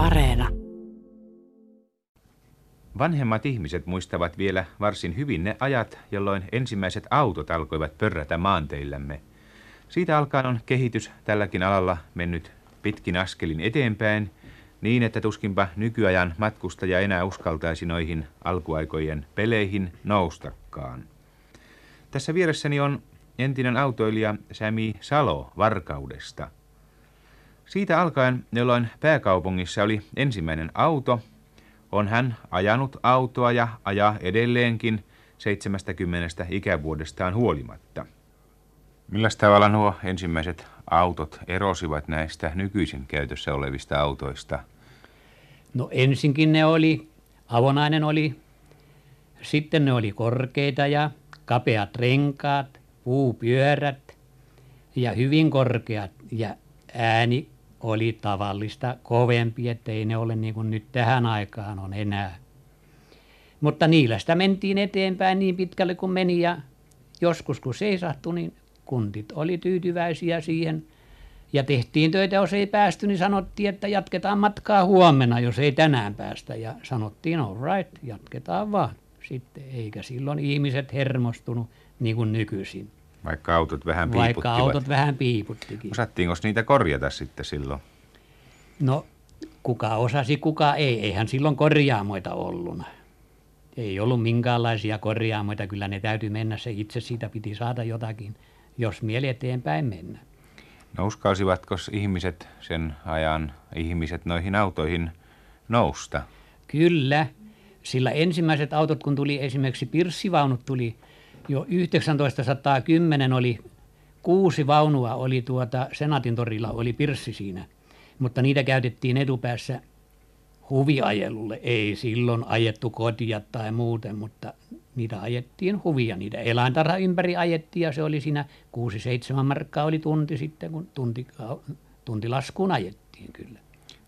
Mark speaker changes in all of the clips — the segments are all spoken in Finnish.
Speaker 1: Areena.
Speaker 2: Vanhemmat ihmiset muistavat vielä varsin hyvin ne ajat, jolloin ensimmäiset autot alkoivat pörrätä maanteillämme. Siitä alkaen on kehitys tälläkin alalla mennyt pitkin askelin eteenpäin, niin että tuskinpa nykyajan matkustaja enää uskaltaisi noihin alkuaikojen peleihin noustakaan. Tässä vieressäni on entinen autoilija Sami Salo Varkaudesta. Siitä alkaen, jolloin pääkaupungissa oli ensimmäinen auto, on hän ajanut autoa ja ajaa edelleenkin 70 ikävuodestaan huolimatta. Millä tavalla nuo ensimmäiset autot erosivat näistä nykyisin käytössä olevista autoista?
Speaker 3: No ensinkin ne oli, avonainen oli, sitten ne oli korkeita ja kapeat renkaat, puupyörät ja hyvin korkeat ja ääni oli tavallista kovempi, ettei ne ole niin kuin nyt tähän aikaan on enää. Mutta niillä sitä mentiin eteenpäin niin pitkälle kuin meni ja joskus kun seisahtui, niin kuntit oli tyytyväisiä siihen. Ja tehtiin töitä, jos ei päästy, niin sanottiin, että jatketaan matkaa huomenna, jos ei tänään päästä. Ja sanottiin, all right, jatketaan vaan. Sitten eikä silloin ihmiset hermostunut niin kuin nykyisin.
Speaker 2: Vaikka autot vähän piiputtivat.
Speaker 3: Vaikka autot vähän piiputtikin.
Speaker 2: Osattiinko niitä korjata sitten silloin?
Speaker 3: No, kuka osasi, kuka ei. Eihän silloin korjaamoita ollut. Ei ollut minkäänlaisia korjaamoita. Kyllä ne täytyy mennä. Se itse siitä piti saada jotakin, jos mieli eteenpäin mennä.
Speaker 2: No uskalsivatko ihmiset sen ajan ihmiset noihin autoihin nousta?
Speaker 3: Kyllä. Sillä ensimmäiset autot, kun tuli esimerkiksi pirssivaunut tuli jo 1910 oli kuusi vaunua oli tuota Senaatin torilla, oli pirssi siinä. Mutta niitä käytettiin etupäässä huviajelulle. Ei silloin ajettu kotia tai muuten, mutta niitä ajettiin huvia. Niitä eläintarha ympäri ajettiin ja se oli siinä 6-7 markkaa oli tunti sitten, kun tunti, tuntilaskuun ajettiin kyllä.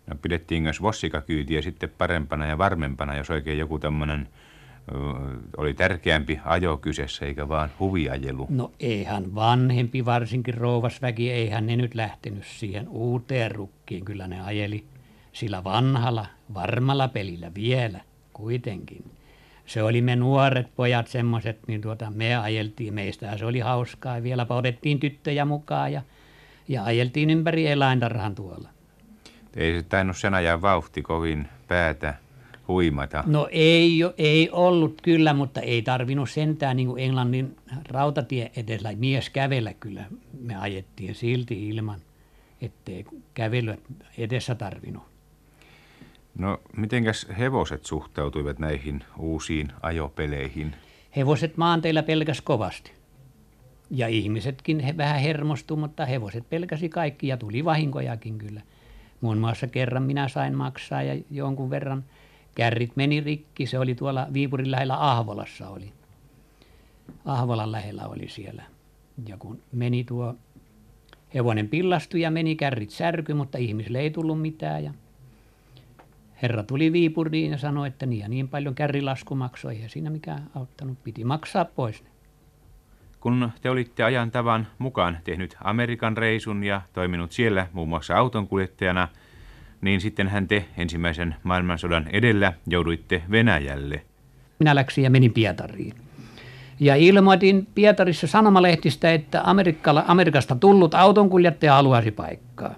Speaker 2: No pidettiinkö vossikakyytiä sitten parempana ja varmempana, jos oikein joku tämmöinen oli tärkeämpi ajo kyseessä eikä vaan huviajelu?
Speaker 3: No eihän vanhempi, varsinkin rouvasväki, eihän ne nyt lähtenyt siihen uuteen rukkiin. Kyllä ne ajeli sillä vanhalla, varmalla pelillä vielä kuitenkin. Se oli me nuoret pojat semmoiset, niin tuota, me ajeltiin, meistä se oli hauskaa. Vielä otettiin tyttöjä mukaan ja, ja ajeltiin ympäri eläintarhan tuolla.
Speaker 2: Ei se tainnut sen ajan vauhti kovin päätä huimata?
Speaker 3: No ei, ei ollut kyllä, mutta ei tarvinnut sentään niin kuin Englannin rautatie edellä mies kävellä kyllä. Me ajettiin silti ilman, ettei kävelyä edessä tarvinnut.
Speaker 2: No mitenkäs hevoset suhtautuivat näihin uusiin ajopeleihin?
Speaker 3: Hevoset maanteilla pelkäs kovasti. Ja ihmisetkin he vähän hermostu, mutta hevoset pelkäsi kaikki ja tuli vahinkojakin kyllä. Muun muassa kerran minä sain maksaa ja jonkun verran – kärrit meni rikki. Se oli tuolla Viipurin lähellä Ahvolassa oli. Ahvolan lähellä oli siellä. Ja kun meni tuo hevonen pillastui ja meni kärrit särky, mutta ihmisille ei tullut mitään. Ja herra tuli Viipuriin ja sanoi, että niin ja niin paljon kärrilasku maksoi. Eihän siinä mikään auttanut. Piti maksaa pois ne.
Speaker 2: Kun te olitte ajan tavan mukaan tehnyt Amerikan reisun ja toiminut siellä muun muassa autonkuljettajana – niin sitten hän te ensimmäisen maailmansodan edellä jouduitte Venäjälle.
Speaker 3: Minä läksin ja menin Pietariin. Ja ilmoitin Pietarissa sanomalehtistä, että Amerikasta tullut autonkuljettaja haluaisi paikkaa.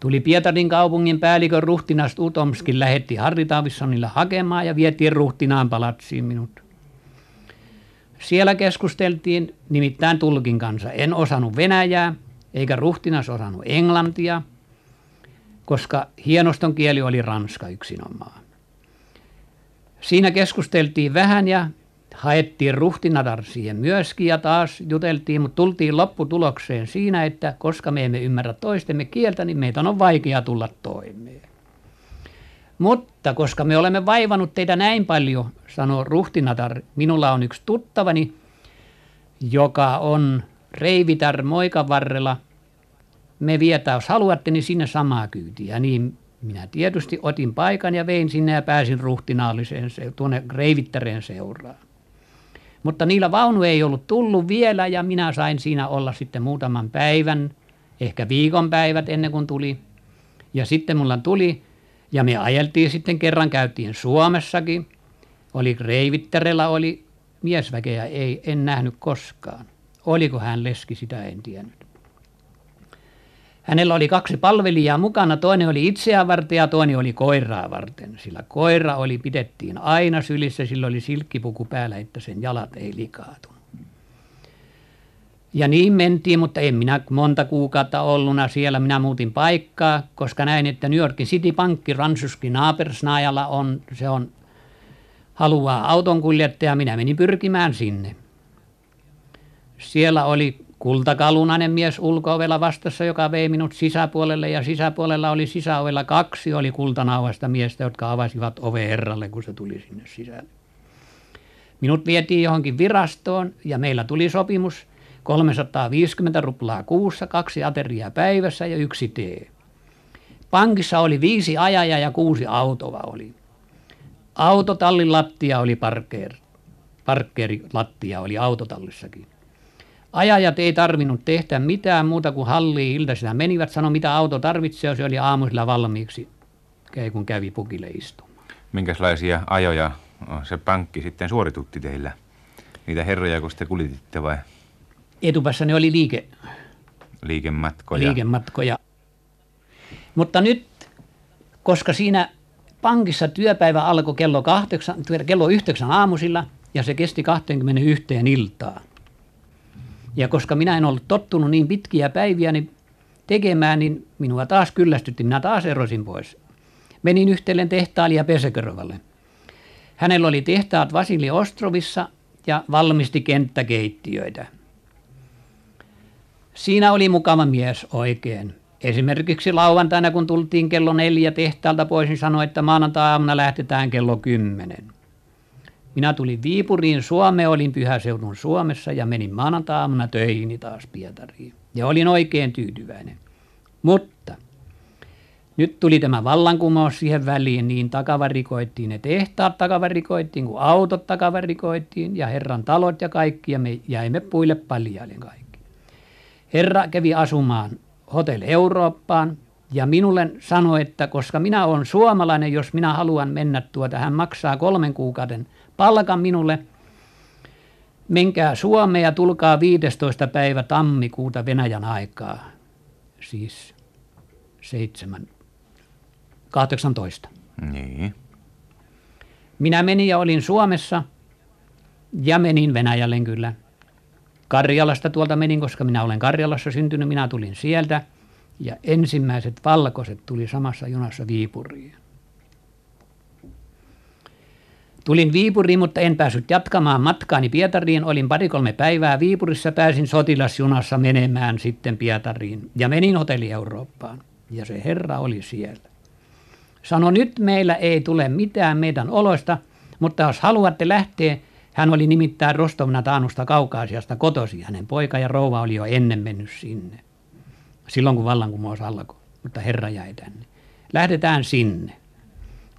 Speaker 3: Tuli Pietarin kaupungin päällikön ruhtinast Utomskin, lähetti Harri Tavissonille hakemaan ja vietiin ruhtinaan palatsiin minut. Siellä keskusteltiin nimittäin tulkin kanssa. En osannut venäjää, eikä ruhtinas osannut englantia – koska hienoston kieli oli ranska yksinomaan. Siinä keskusteltiin vähän ja haettiin ruhtinadar siihen myöskin ja taas juteltiin, mutta tultiin lopputulokseen siinä, että koska me emme ymmärrä toistemme kieltä, niin meitä on vaikea tulla toimeen. Mutta koska me olemme vaivannut teitä näin paljon, sanoi ruhtinatar, minulla on yksi tuttavani, joka on Reivitar Moikan varrella – me vietään, jos haluatte, niin sinne samaa kyytiä. Niin minä tietysti otin paikan ja vein sinne ja pääsin ruhtinaalliseen tuonne Reivittäreen seuraan. Mutta niillä vaunu ei ollut tullut vielä ja minä sain siinä olla sitten muutaman päivän, ehkä viikonpäivät ennen kuin tuli. Ja sitten mulla tuli Ja me ajeltiin sitten kerran, käytiin Suomessakin. Oli Reivitterellä oli miesväkeä, ei, en nähnyt koskaan. Oliko hän leski, sitä en tiennyt. Hänellä oli kaksi palvelijaa mukana, toinen oli itseään varten ja toinen oli koiraa varten. Sillä koira oli, pidettiin aina sylissä, sillä oli silkkipuku päällä, että sen jalat ei likaatunut. Ja niin mentiin, mutta en minä monta kuukautta olluna siellä. Minä muutin paikkaa, koska näin, että New Yorkin City Pankki Ransuski Naapersnaajalla on, se on, haluaa autonkuljettaja. Minä menin pyrkimään sinne. Siellä oli kultakalunainen mies ulkoovella vastassa, joka vei minut sisäpuolelle ja sisäpuolella oli sisäovella kaksi, oli kultanauhasta miestä, jotka avasivat ove herralle, kun se tuli sinne sisälle. Minut vietiin johonkin virastoon ja meillä tuli sopimus 350 ruplaa kuussa, kaksi ateriaa päivässä ja yksi tee. Pankissa oli viisi ajajaa ja kuusi autoa oli. Autotallin lattia oli parkkeer, parkkeerilattia oli autotallissakin. Ajajat ei tarvinnut tehdä mitään muuta kuin halliin iltasilla menivät, sano mitä auto tarvitsee, se oli aamuisilla valmiiksi, kun kävi pukille istumaan.
Speaker 2: Minkälaisia ajoja se pankki sitten suoritutti teillä? Niitä herroja, kun te kulititte vai?
Speaker 3: Etupäässä ne oli liike,
Speaker 2: liikematkoja.
Speaker 3: liikematkoja. Mutta nyt, koska siinä pankissa työpäivä alkoi kello, kahdeksan, kello yhdeksän aamusilla ja se kesti 21 iltaa, ja koska minä en ollut tottunut niin pitkiä päiviä niin tekemään, niin minua taas kyllästytti. Minä taas erosin pois. Menin yhteen tehtailija Pesekerovalle. Hänellä oli tehtaat Vasili Ostrovissa ja valmisti kenttäkeittiöitä. Siinä oli mukava mies oikein. Esimerkiksi lauantaina, kun tultiin kello neljä tehtaalta pois, niin sanoi, että maanantai-aamuna lähtetään kello kymmenen. Minä tulin Viipuriin Suomeen, olin Pyhäseudun Suomessa ja menin maanantaamuna töihin taas Pietariin. Ja olin oikein tyytyväinen. Mutta nyt tuli tämä vallankumous siihen väliin, niin takavarikoittiin ne tehtaat takavarikoittiin, kun autot takavarikoittiin ja herran talot ja kaikki ja me jäimme puille paljaille kaikki. Herra kävi asumaan Hotel Eurooppaan ja minulle sanoi, että koska minä olen suomalainen, jos minä haluan mennä tuota, hän maksaa kolmen kuukauden palkan minulle. Menkää Suomeen ja tulkaa 15. päivä tammikuuta Venäjän aikaa. Siis 7, 18.
Speaker 2: Niin.
Speaker 3: Minä menin ja olin Suomessa ja menin Venäjälle kyllä. Karjalasta tuolta menin, koska minä olen Karjalassa syntynyt, minä tulin sieltä. Ja ensimmäiset valkoiset tuli samassa junassa Viipuriin. Tulin Viipuriin, mutta en päässyt jatkamaan matkaani Pietariin. Olin pari-kolme päivää Viipurissa, pääsin sotilasjunassa menemään sitten Pietariin ja menin hotelli Eurooppaan. Ja se herra oli siellä. Sano, nyt meillä ei tule mitään meidän oloista, mutta jos haluatte lähteä, hän oli nimittäin Rostovna Taanusta Kaukaasiasta kotosi. Hänen poika ja rouva oli jo ennen mennyt sinne. Silloin kun vallankumous alkoi, mutta herra jäi tänne. Lähdetään sinne.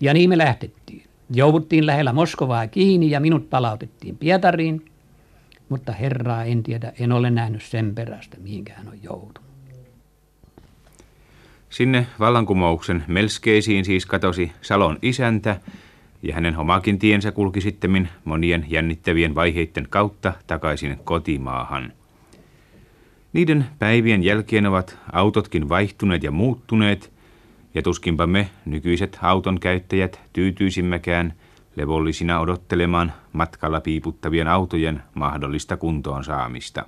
Speaker 3: Ja niin me lähtettiin. Jouduttiin lähellä Moskovaa kiinni ja minut palautettiin Pietariin, mutta herraa en tiedä, en ole nähnyt sen perästä, mihinkä hän on joutunut.
Speaker 2: Sinne vallankumouksen melskeisiin siis katosi Salon isäntä, ja hänen omakin tiensä kulki sittemmin monien jännittävien vaiheiden kautta takaisin kotimaahan. Niiden päivien jälkeen ovat autotkin vaihtuneet ja muuttuneet, ja tuskinpa me nykyiset auton käyttäjät tyytyisimmekään levollisina odottelemaan matkalla piiputtavien autojen mahdollista kuntoon saamista.